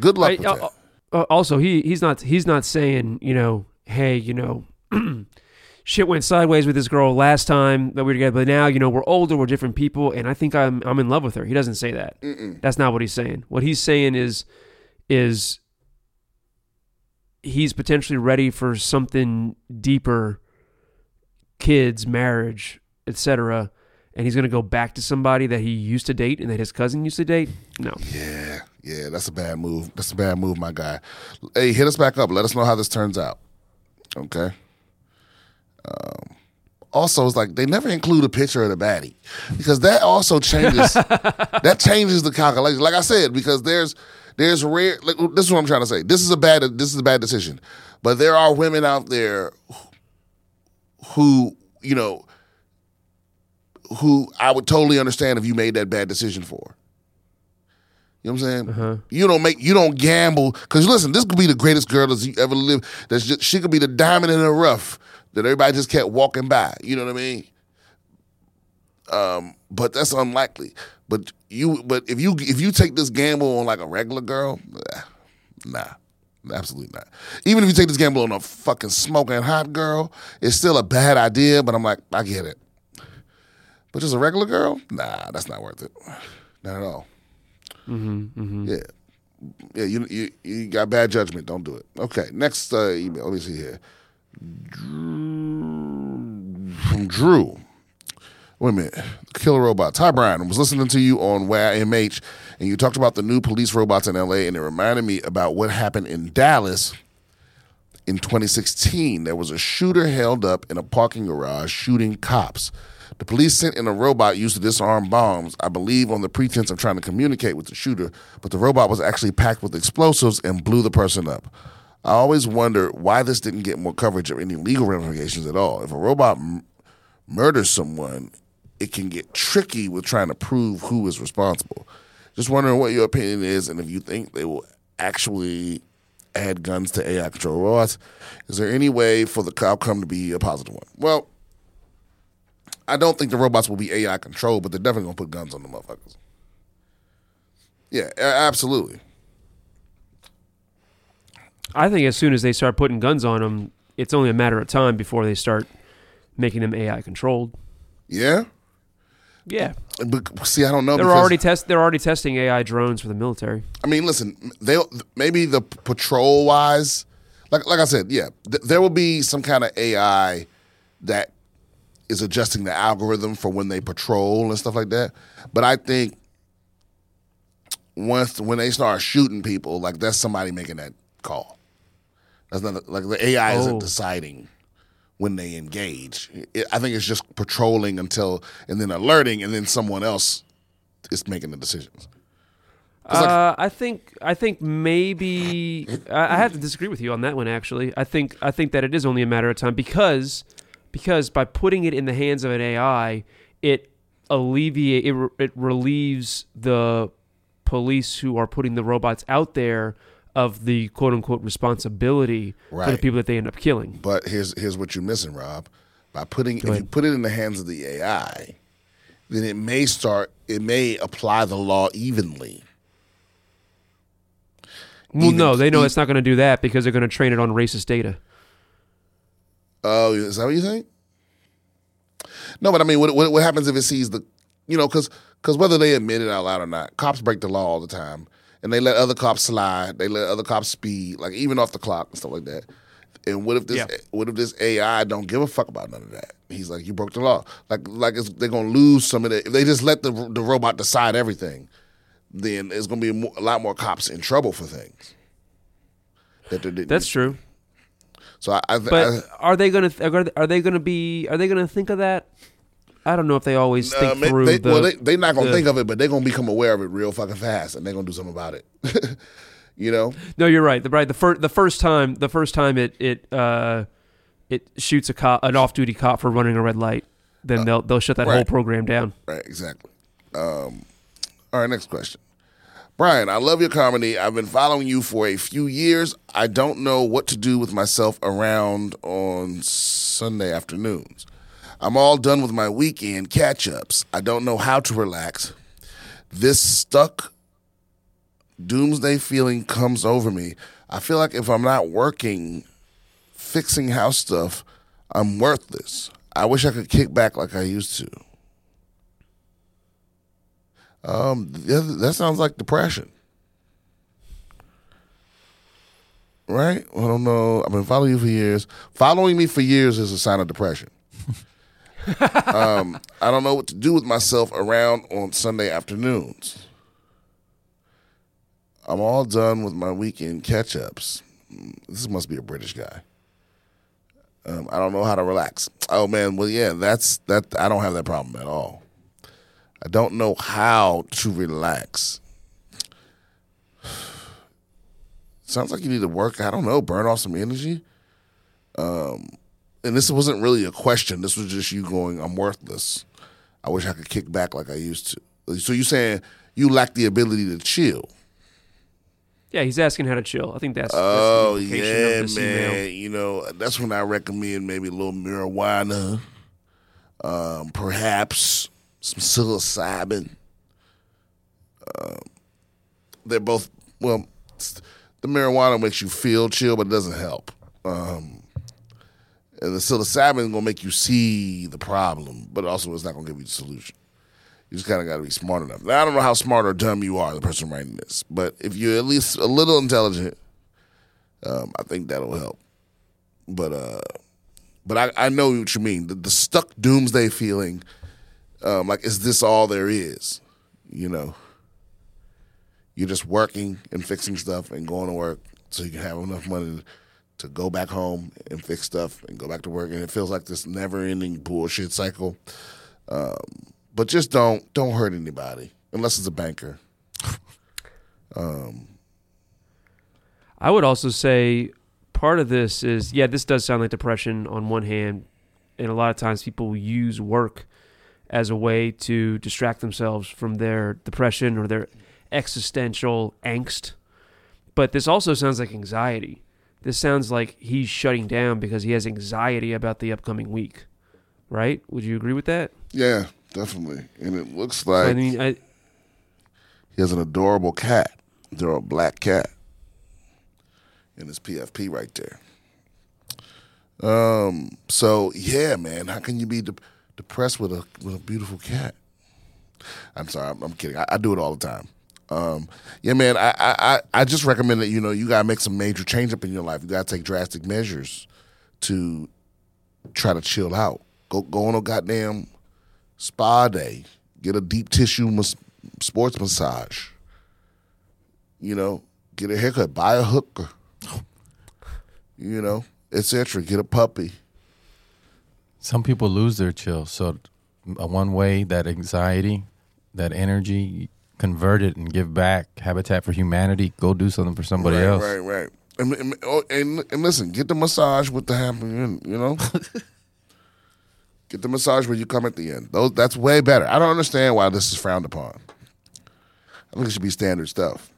good luck I- uh, uh, also, he he's not he's not saying you know, hey, you know, shit went sideways with this girl last time that we were together, but now you know we're older, we're different people, and I think I'm I'm in love with her. He doesn't say that. That's not what he's saying. What he's saying is is he's potentially ready for something deeper, kids, marriage, etc. And he's gonna go back to somebody that he used to date and that his cousin used to date. No, Yeah, yeah, that's a bad move. That's a bad move, my guy. Hey, hit us back up. Let us know how this turns out. Okay. Um, also, it's like they never include a picture of the baddie because that also changes. that changes the calculation. Like I said, because there's there's rare. Like, this is what I'm trying to say. This is a bad. This is a bad decision, but there are women out there who you know who I would totally understand if you made that bad decision for. You know what I'm saying? Uh-huh. You don't make you don't gamble because listen, this could be the greatest girl that's you ever lived. That's just she could be the diamond in the rough that everybody just kept walking by. You know what I mean? Um, but that's unlikely. But you, but if you if you take this gamble on like a regular girl, nah, absolutely not. Even if you take this gamble on a fucking smoking hot girl, it's still a bad idea. But I'm like, I get it. But just a regular girl, nah, that's not worth it. Not at all. Mm-hmm, mm-hmm. Yeah. Yeah, you, you you got bad judgment. Don't do it. Okay, next uh, email. Let me see here. Drew, from Drew. Wait a minute. Killer Robots. Hi, Brian. I was listening to you on YMH, and you talked about the new police robots in LA, and it reminded me about what happened in Dallas in 2016. There was a shooter held up in a parking garage shooting cops. The police sent in a robot used to disarm bombs, I believe, on the pretense of trying to communicate with the shooter, but the robot was actually packed with explosives and blew the person up. I always wonder why this didn't get more coverage or any legal ramifications at all. If a robot m- murders someone, it can get tricky with trying to prove who is responsible. Just wondering what your opinion is and if you think they will actually add guns to AI control robots. Is there any way for the outcome to be a positive one? Well, I don't think the robots will be AI controlled, but they're definitely gonna put guns on the motherfuckers. Yeah, absolutely. I think as soon as they start putting guns on them, it's only a matter of time before they start making them AI controlled. Yeah, Yeah, but see, I don't know. they're because- already test they're already testing AI drones for the military. I mean, listen, they maybe the patrol wise, like like I said, yeah, th- there will be some kind of AI that is adjusting the algorithm for when they patrol and stuff like that. But I think once when they start shooting people, like that's somebody making that call. That's not like the AI Oh. isn't deciding when they engage. I think it's just patrolling until and then alerting, and then someone else is making the decisions. 'Cause, like- Uh, I think I think maybe I, I have to disagree with you on that one. Actually, I think I think that it is only a matter of time because because by putting it in the hands of an AI, it alleviate it, it relieves the police who are putting the robots out there of the quote unquote responsibility for the people that they end up killing. But here's here's what you're missing, Rob. By putting if you put it in the hands of the AI, then it may start it may apply the law evenly. Well, Even- no, they know e- it's not going to do that because they're going to train it on racist data. Oh, is that what you think? No, but I mean, what what, what happens if it sees the, you know, because because whether they admit it out loud or not, cops break the law all the time, and they let other cops slide. They let other cops speed, like even off the clock and stuff like that. And what if this Yeah. what if this AI don't give a fuck about none of that? He's like, you broke the law. Like like it's, they're gonna lose some of it if they just let the the robot decide everything. then it's to be a, a lot more cops in trouble for things. That. That's true. so I, I, th- But I are they gonna th- are they gonna be are they gonna think of that? I don't know if they always Uh, think ma- through they, the. well, they they not gonna the- think of it, but they're gonna become aware of it real fucking fast, and they're gonna do something about it. you know, no, you're right. The right the first the first time the first time it it uh it shoots a cop an off duty cop for running a red light, then they'll they'll shut that whole Uh, program down. right? Exactly. Um, all right, next question. Brian, I love your comedy. I've been following you for a few years. I don't know what to do with myself around on Sunday afternoons. I'm all done with my weekend catch ups. I don't know how to relax. This stuck doomsday feeling comes over me. I feel like if I'm not working, fixing house stuff, I'm worthless. I wish I could kick back like I used to. Um, that sounds like depression, right? I don't know. I've been following you for years. Following me for years is a sign of depression. Um, I don't know what to do with myself around on Sunday afternoons. I'm all done with my weekend catch ups. This must be a British guy. Um, I don't know how to relax. Oh man, well yeah, that's that. I don't have that problem at all. I don't know how to relax. Sounds like you need to work. I don't know, burn off some energy. Um, and this wasn't really a question. This was just you going, "I'm worthless. I wish I could kick back like I used to." So you saying you lack the ability to chill? Yeah, he's asking how to chill. I think that's, that's Oh the yeah, man. email. You know that's when I recommend maybe a little marijuana, um, perhaps some psilocybin. Um, they're both well. The marijuana makes you feel chill, but it doesn't help. Um, and the psilocybin is gonna make you see the problem, but also it's not gonna give you the solution. You just kind of got to be smart enough. Now, I don't know how smart or dumb you are, the person writing this, but if you're at least a little intelligent, um, I think that'll help. But uh, but I, I know what you mean. The, the stuck doomsday feeling, um, like is this all there is? You know, you're just working and fixing stuff and going to work so you can have enough money to go back home and fix stuff and go back to work, and it feels like this never-ending bullshit cycle. Um, but just don't don't hurt anybody unless it's a banker. I would also say part of this is yeah, this does sound like depression on one hand, and a lot of times people use work as a way to distract themselves from their depression or their existential angst. But this also sounds like anxiety. This sounds like he's shutting down because he has anxiety about the upcoming week. Right? Would you agree with that? Yeah, definitely. And it looks like I mean, I, he has an adorable cat, a black cat, and his PFP right there. Um. So yeah, man, how can you be de- depressed with a with a beautiful cat? I'm sorry, I'm, I'm kidding. I, I do it all the time. Um, yeah, man. I, I I- just recommend that you know you gotta make some major change up in your life. You gotta take drastic measures to try to chill out. Go go on a goddamn spa day. Get a deep tissue mas- sports massage. You know, get a haircut. Buy a hooker. You know, etc. Get a puppy. Some people lose their chill. So, uh, one way that anxiety, that energy, convert it and give back. Habitat for Humanity. Go do something for somebody right, else. Right, right. And, and, oh, and, and listen, get the massage with the happy end, you know? get the massage where you come at the end. Those That's way better. I don't understand why this is frowned upon. I think it should be standard stuff.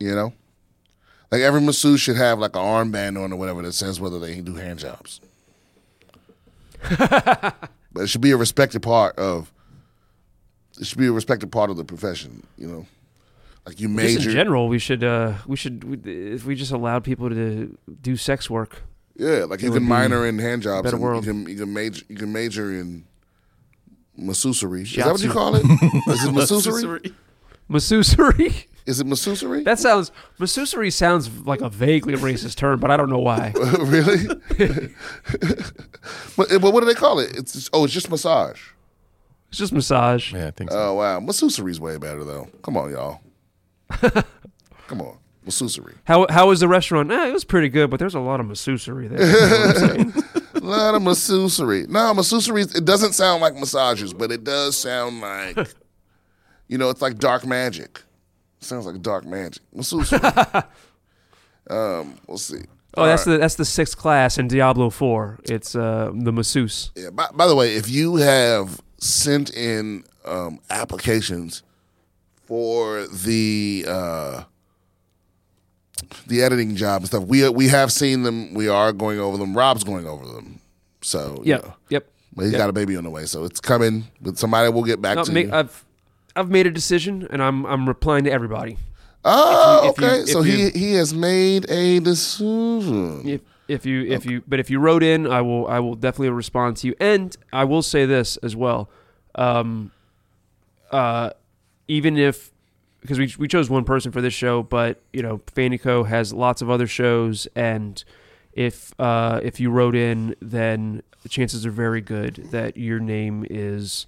You know? Like every masseuse should have like an armband on or whatever that says whether they can do hand jobs. but it should be a respected part of it should be a respected part of the profession, you know. Like you just major in general, we should uh, we should we, if we just allowed people to do sex work. Yeah, like you can minor in hand jobs. better and world. You can you can major you can major in masseusery. Is that what you call it? Is it masseusery? Masseusery. Is it masseusery? That sounds masseusery sounds like a vaguely racist term, but I don't know why. really? but, but what do they call it? It's just, oh, it's just massage. It's just massage. Yeah, I think so. Oh wow, masseusery's way better though. Come on, y'all. Come on, masseusery. How how was the restaurant? Eh, it was pretty good, but there's a lot of masseusery there. You know what I'm saying? A lot of masseusery. No, masseusery. It doesn't sound like massages, but it does sound like, you know, it's like dark magic. sounds like dark magic. Masseusery. um, we'll see. Oh, that's the that's the sixth class in Diablo Four. It's uh, the masseuse. Yeah. By, by the way, if you have sent in um, applications for the uh, the editing job and stuff, we we have seen them. We are going over them. Rob's going over them. So you Yep, know. yep. But he's Yep. got a baby on the way, so it's coming. But somebody will get back No, to you. I've I've made a decision, and I'm I'm replying to everybody. oh, if you- okay. if so you- he he has made a decision. If you if you but if you wrote in, I will I will definitely respond to you. And I will say this as well. Um, uh, even if because we we chose one person for this show, but you know, Fanico has lots of other shows, and if uh, if you wrote in, then the chances are very good that your name is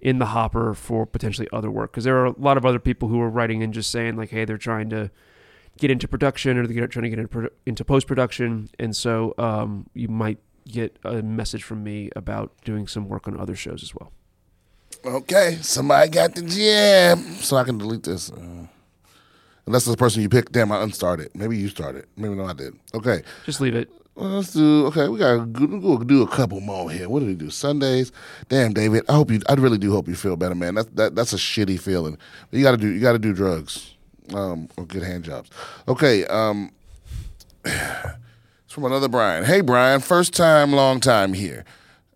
in the hopper for potentially other work because there are a lot of other people who are writing in just saying like, hey, they're trying to get into production or they're trying to get into, into post production, and so um, you might get a message from me about doing some work on other shows as well. Okay, somebody got the jam, so I can delete this. Uh, unless it's the person you picked. Damn, I unstarted. Maybe you started. Maybe no, I did. Okay, Just leave it. well, let's do. Okay, we gotta go, go do a couple more here. What do we do? Sundays. Damn, David. I hope you. I really do hope you feel better, man. That's that. That's a shitty feeling. You gotta do. You gotta do drugs, um, or good hand jobs. Okay. Um, it's from another Brian. Hey, Brian. First time, long time here.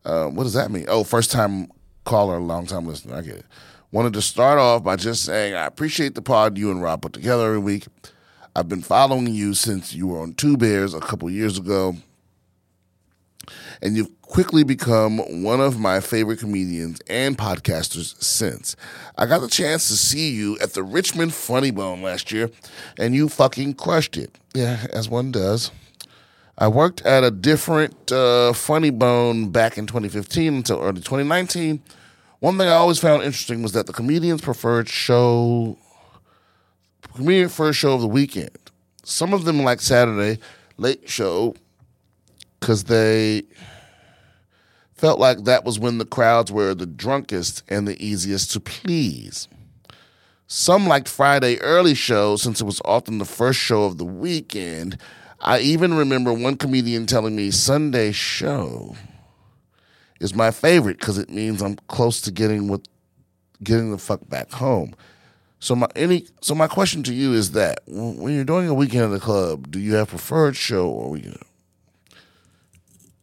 Uh, what does that mean? Oh, first time caller, long time listener. I get it. Wanted to start off by just saying I appreciate the pod you and Rob put together every week. I've been following you since you were on Two Bears a couple years ago, and you've quickly become one of my favorite comedians and podcasters since. I got the chance to see you at the Richmond Funny Bone last year, and you fucking crushed it. Yeah, as one does. I worked at a different uh, Funny Bone back in 2015 until early 2019. One thing I always found interesting was that the comedian's preferred show, comedian first show of the weekend. Some of them like Saturday late show because they felt like that was when the crowds were the drunkest and the easiest to please. Some liked Friday early shows since it was often the first show of the weekend. I even remember one comedian telling me Sunday show is my favorite because it means I'm close to getting with getting the fuck back home. So my any so my question to you is that when you're doing a weekend at the club, do you have preferred show or weekend?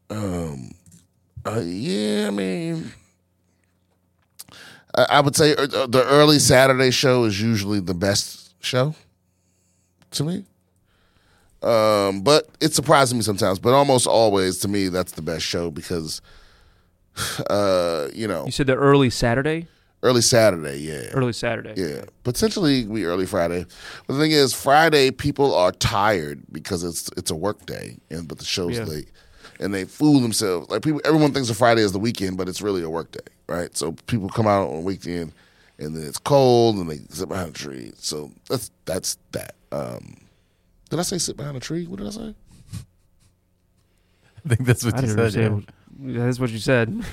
Um, uh, yeah, I mean, I, I would say uh, the early Saturday show is usually the best show to me. Um, but it surprises me sometimes. But almost always, to me, that's the best show because, uh, you know, You said the early Saturday, early Saturday, yeah, early Saturday. yeah, potentially we early Friday. But the thing is, Friday people are tired because it's it's a work day, and but the show's Yeah. late, and they fool themselves. Like people, everyone thinks a Friday is the weekend, but it's really a work day, right? So people come out on weekend, and then it's cold, and they sit behind a tree. So that's that's that. Um, did I say sit behind a tree? What did I say? I think that's what I you said. Yeah. That's what you said.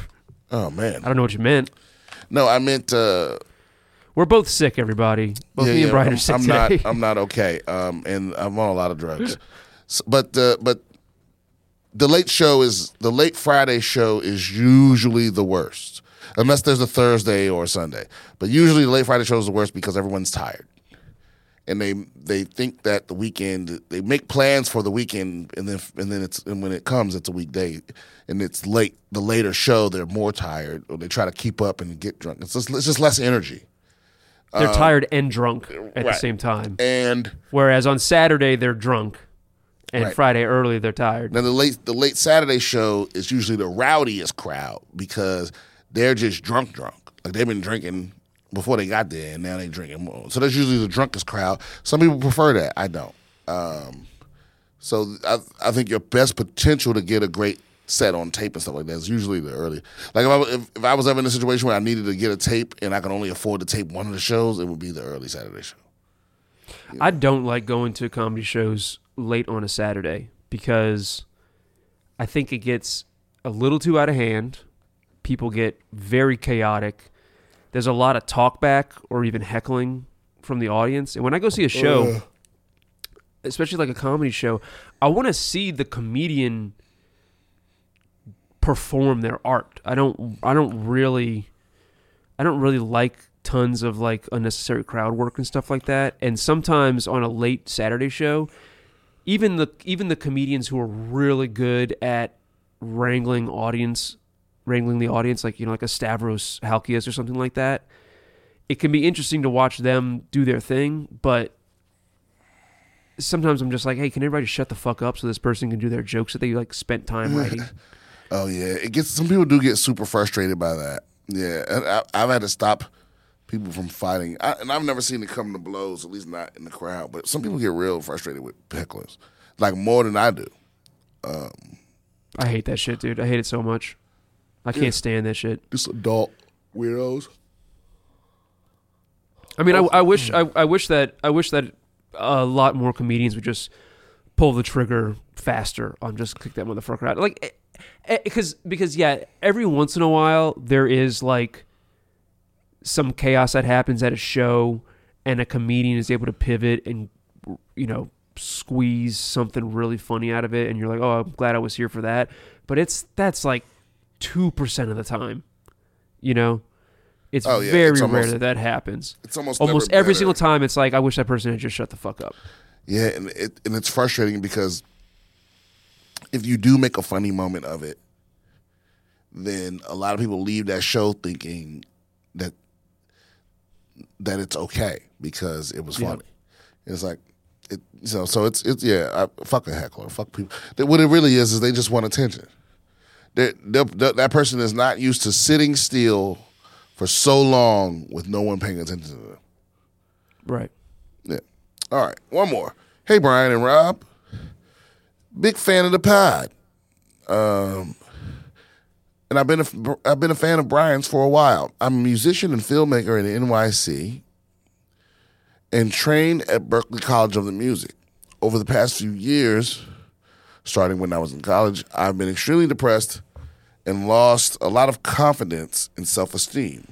Oh man, I don't know what you meant. no, I meant. Uh, We're both sick, everybody. Both Yeah, me yeah, and Brian I'm, are sick I'm today. not. I'm not okay. Um, and I'm on a lot of drugs. S- but uh, but the late show is the late Friday show is usually the worst, unless there's a Thursday or a Sunday. But usually the late Friday show is the worst because everyone's tired, and they they think that the weekend they make plans for the weekend, and then and then it's and when it comes, it's a weekday, and it's late. The later show, they're more tired, or they try to keep up and get drunk. It's just it's just less energy. They're tired and drunk at the uh, same time. And Whereas on Saturday they're drunk, and Right. Friday early they're tired. Now the late the late Saturday show is usually the rowdiest crowd because they're just drunk drunk. Like they've been drinking before they got there and now they're drinking more. So that's usually the drunkest crowd. Some people prefer that. I don't. Um, so I I think your best potential to get a great set on tape and stuff like that is usually the early. Like if I, if, if I was ever in a situation where I needed to get a tape and I could only afford to tape one of the shows, it would be the early Saturday show. I don't like going to comedy shows late on a Saturday because I think it gets a little too out of hand. People get very chaotic. There's a lot of talkback or even heckling from the audience. And when I go see a show, Ugh. especially like a comedy show, I want to see the comedian perform their art. I don't I don't really I don't really like tons of like unnecessary crowd work and stuff like that. And sometimes on a late Saturday show, even the even the comedians who are really good at wrangling audience wrangling the audience like you know like a Stavros Halkias or something like that, it can be interesting to watch them do their thing, but sometimes I'm just like, hey, can everybody shut the fuck up so this person can do their jokes that they like spent time writing? Oh yeah, it gets some people do get super frustrated by that. Yeah, and I, I've had to stop people from fighting, I, and I've never seen it come to blows, at least not in the crowd. But some people get real frustrated with hecklers, like more than I do. Um, I hate that shit, dude. I hate it so much. I can't stand that shit. Just adult weirdos. I mean, I, I wish oh. I, I wish that I wish that a lot more comedians would just pull the trigger faster on just kick that motherfucker out. Like, eh, eh, because because yeah, every once in a while there is like some chaos that happens at a show, and a comedian is able to pivot and you know squeeze something really funny out of it, and you're like, oh, I'm glad I was here for that. But it's that's like two percent of the time, you know. It's Oh, yeah, very it's rare that that happens It's almost almost every better. single time it's like i wish that person had just shut the fuck up Yeah, and it and it's frustrating because if you do make a funny moment of it, then a lot of people leave that show thinking that that it's okay because it was Yeah. funny. It's like it, so so it's it's yeah. I, fuck a heckler. Fuck people. That- What it really is is they just want attention. They, they, that that person is not used to sitting still for so long with no one paying attention to them. right Yeah. All right. One more. Hey, Brian and Rob. Big fan of the pod. Um, and I've been a, I've been a fan of Brian's for a while. I'm a musician and filmmaker in NYC and trained at Berklee College of the Music. Over the past few years, starting when I was in college, I've been extremely depressed and lost a lot of confidence and self esteem.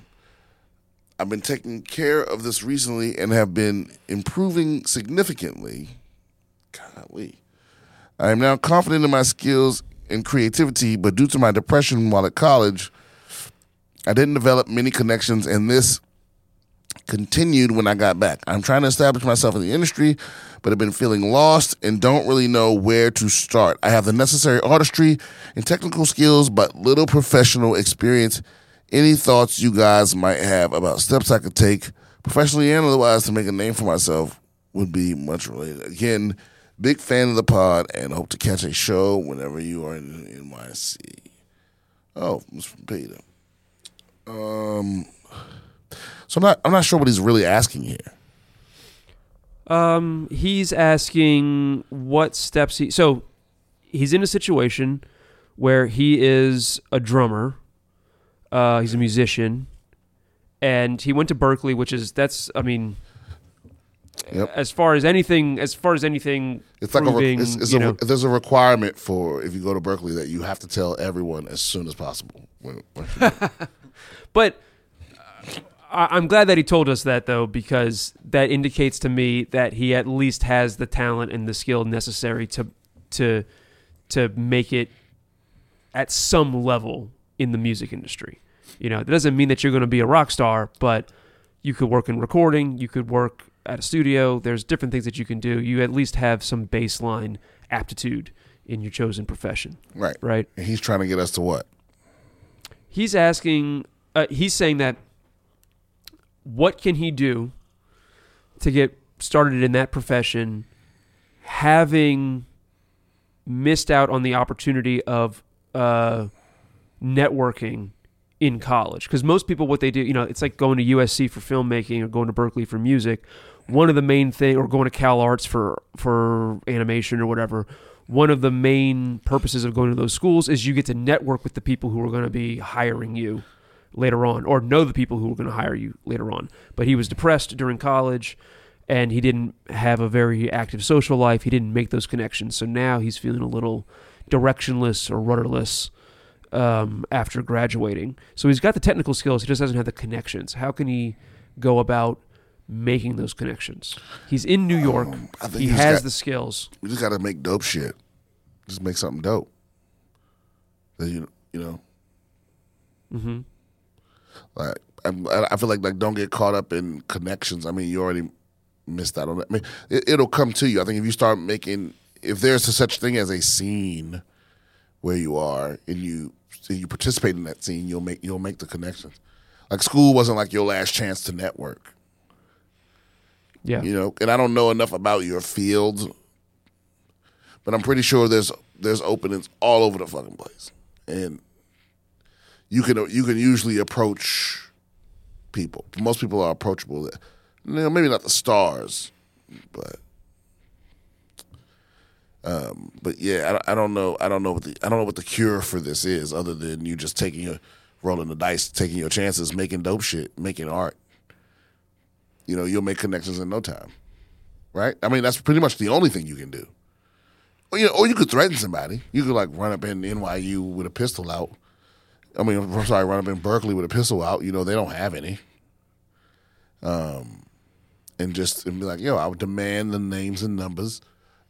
I've been taking care of this recently and have been improving significantly. Golly. I am now confident in my skills and creativity, but due to my depression while at college, I didn't develop many connections, and this continued when I got back. I'm trying to establish myself in the industry, but have been feeling lost and don't really know where to start. I have the necessary artistry and technical skills, but little professional experience. Any thoughts you guys might have about steps I could take, professionally and otherwise, to make a name for myself would be much related. Again, big fan of the pod and hope to catch a show whenever you are in NYC. Oh, it's from Peter. Um, so I'm not I'm not sure what he's really asking here. um he's asking what steps he so he's in a situation where he is a drummer uh he's a musician and he went to berklee which is that's i mean Yep. as far as anything as far as anything It's like a, re- it's, a, there's a requirement for if you go to Berklee that you have to tell everyone as soon as possible. When, when But uh, I'm glad that he told us that though, because that indicates to me that he at least has the talent and the skill necessary to to to make it at some level in the music industry. You know, that doesn't mean that you're going to be a rock star, but you could work in recording, you could work at a studio. There's different things that you can do. You at least have some baseline aptitude in your chosen profession, right, right? and he's trying to get us to what? he's asking uh, he's saying that what can he do to get started in that profession having missed out on the opportunity of uh, networking in college because most people what they do you know it's like going to usc for filmmaking or going to berklee for music one of the main thing or going to cal arts for for animation or whatever one of the main purposes of going to those schools is you get to network with the people who are going to be hiring you later on or know the people who are going to hire you later on. But he was depressed during college and he didn't have a very active social life. He didn't make those connections. So now he's feeling a little directionless or rudderless um, after graduating. So he's got the technical skills, he just doesn't have the connections. How can he go about making those connections? He's in New York. Um, I think he has got- the skills. You just got to make dope shit. Just make something dope. That you you know. hmm Like I'm- I, I feel like like don't get caught up in connections. I mean, you already missed out on that. I mean, it, it'll come to you. I think if you start making, if there's a such thing as a scene where you are and you and you participate in that scene, you'll make you'll make the connections. Like school wasn't like your last chance to network, Yeah. you know. And I don't know enough about your field, but I'm pretty sure there's there's openings all over the fucking place, and you can you can usually approach people. Most people are approachable. You know, maybe not the stars, but um, but yeah, I, I don't know. I don't know what the I don't know what the cure for this is, other than you just taking your rolling the dice, taking your chances, making dope shit, making art. You know, you'll make connections in no time, right? I mean, that's pretty much the only thing you can do. Or you know, or you could threaten somebody. You could like run up in NYU with a pistol out. I mean, I'm sorry, run up in Berklee with a pistol out. You know, they don't have any. Um, and just and be like, yo, I would demand the names and numbers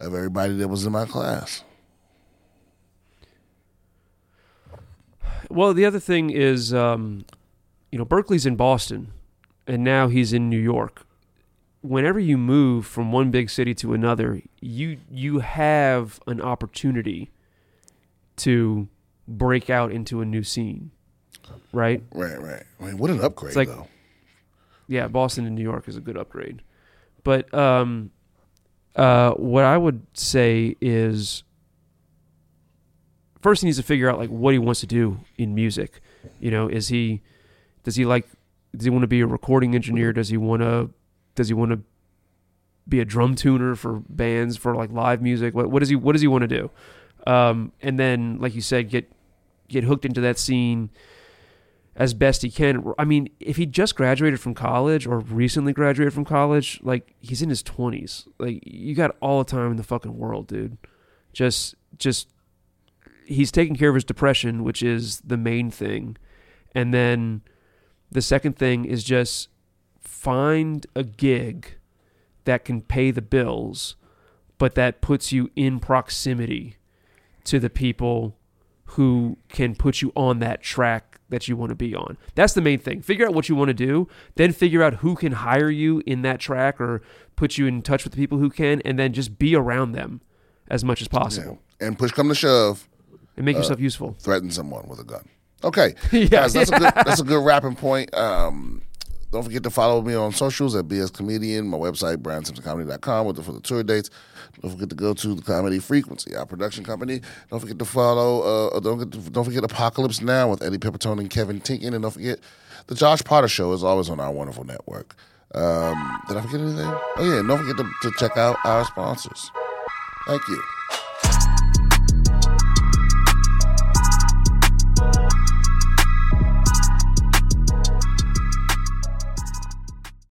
of everybody that was in my class. Well, the other thing is, um, you know, Berklee's in Boston, and now he's in New York. Whenever you move from one big city to another, you you have an opportunity to break out into a new scene, right? Right, right. I mean, what an upgrade, like- though. yeah, Boston and New York is a good upgrade. But um, uh, what I would say is first he needs to figure out like what he wants to do in music. You know, is he does he like does he want to be a recording engineer? Does he want to does he want to be a drum tuner for bands for like live music? What what does he what does he want to do? Um, and then like you said, get get hooked into that scene as best he can. I mean, if he just graduated from college or recently graduated from college, like he's in his twenties. Like you got all the time in the fucking world, dude. Just just he's taking care of his depression, which is the main thing. And then the second thing is just find a gig that can pay the bills, but that puts you in proximity to the people who can put you on that track that you want to be on. That's the main thing. Figure out what you want to do, then figure out who can hire you in that track or put you in touch with the people who can, and then just be around them as much as Yeah. possible And push come to shove, and make uh, yourself useful. threaten someone with a gun. Okay, Yeah. guys, that's a good that's a good wrapping point. Um, don't forget to follow me on socials at BS Comedian, my website, BrianSimpsonComedy.com, with the, for the tour dates. Don't forget to go to the Comedy Frequency, our production company. Don't forget to follow, uh, don't, get to, don't forget Apocalypse Now with Eddie Pepitone and Kevin Tinkin. And don't forget, the Josh Potter Show is always on our wonderful network. Um, did I forget anything? Oh, yeah, don't forget to, to check out our sponsors. Thank you.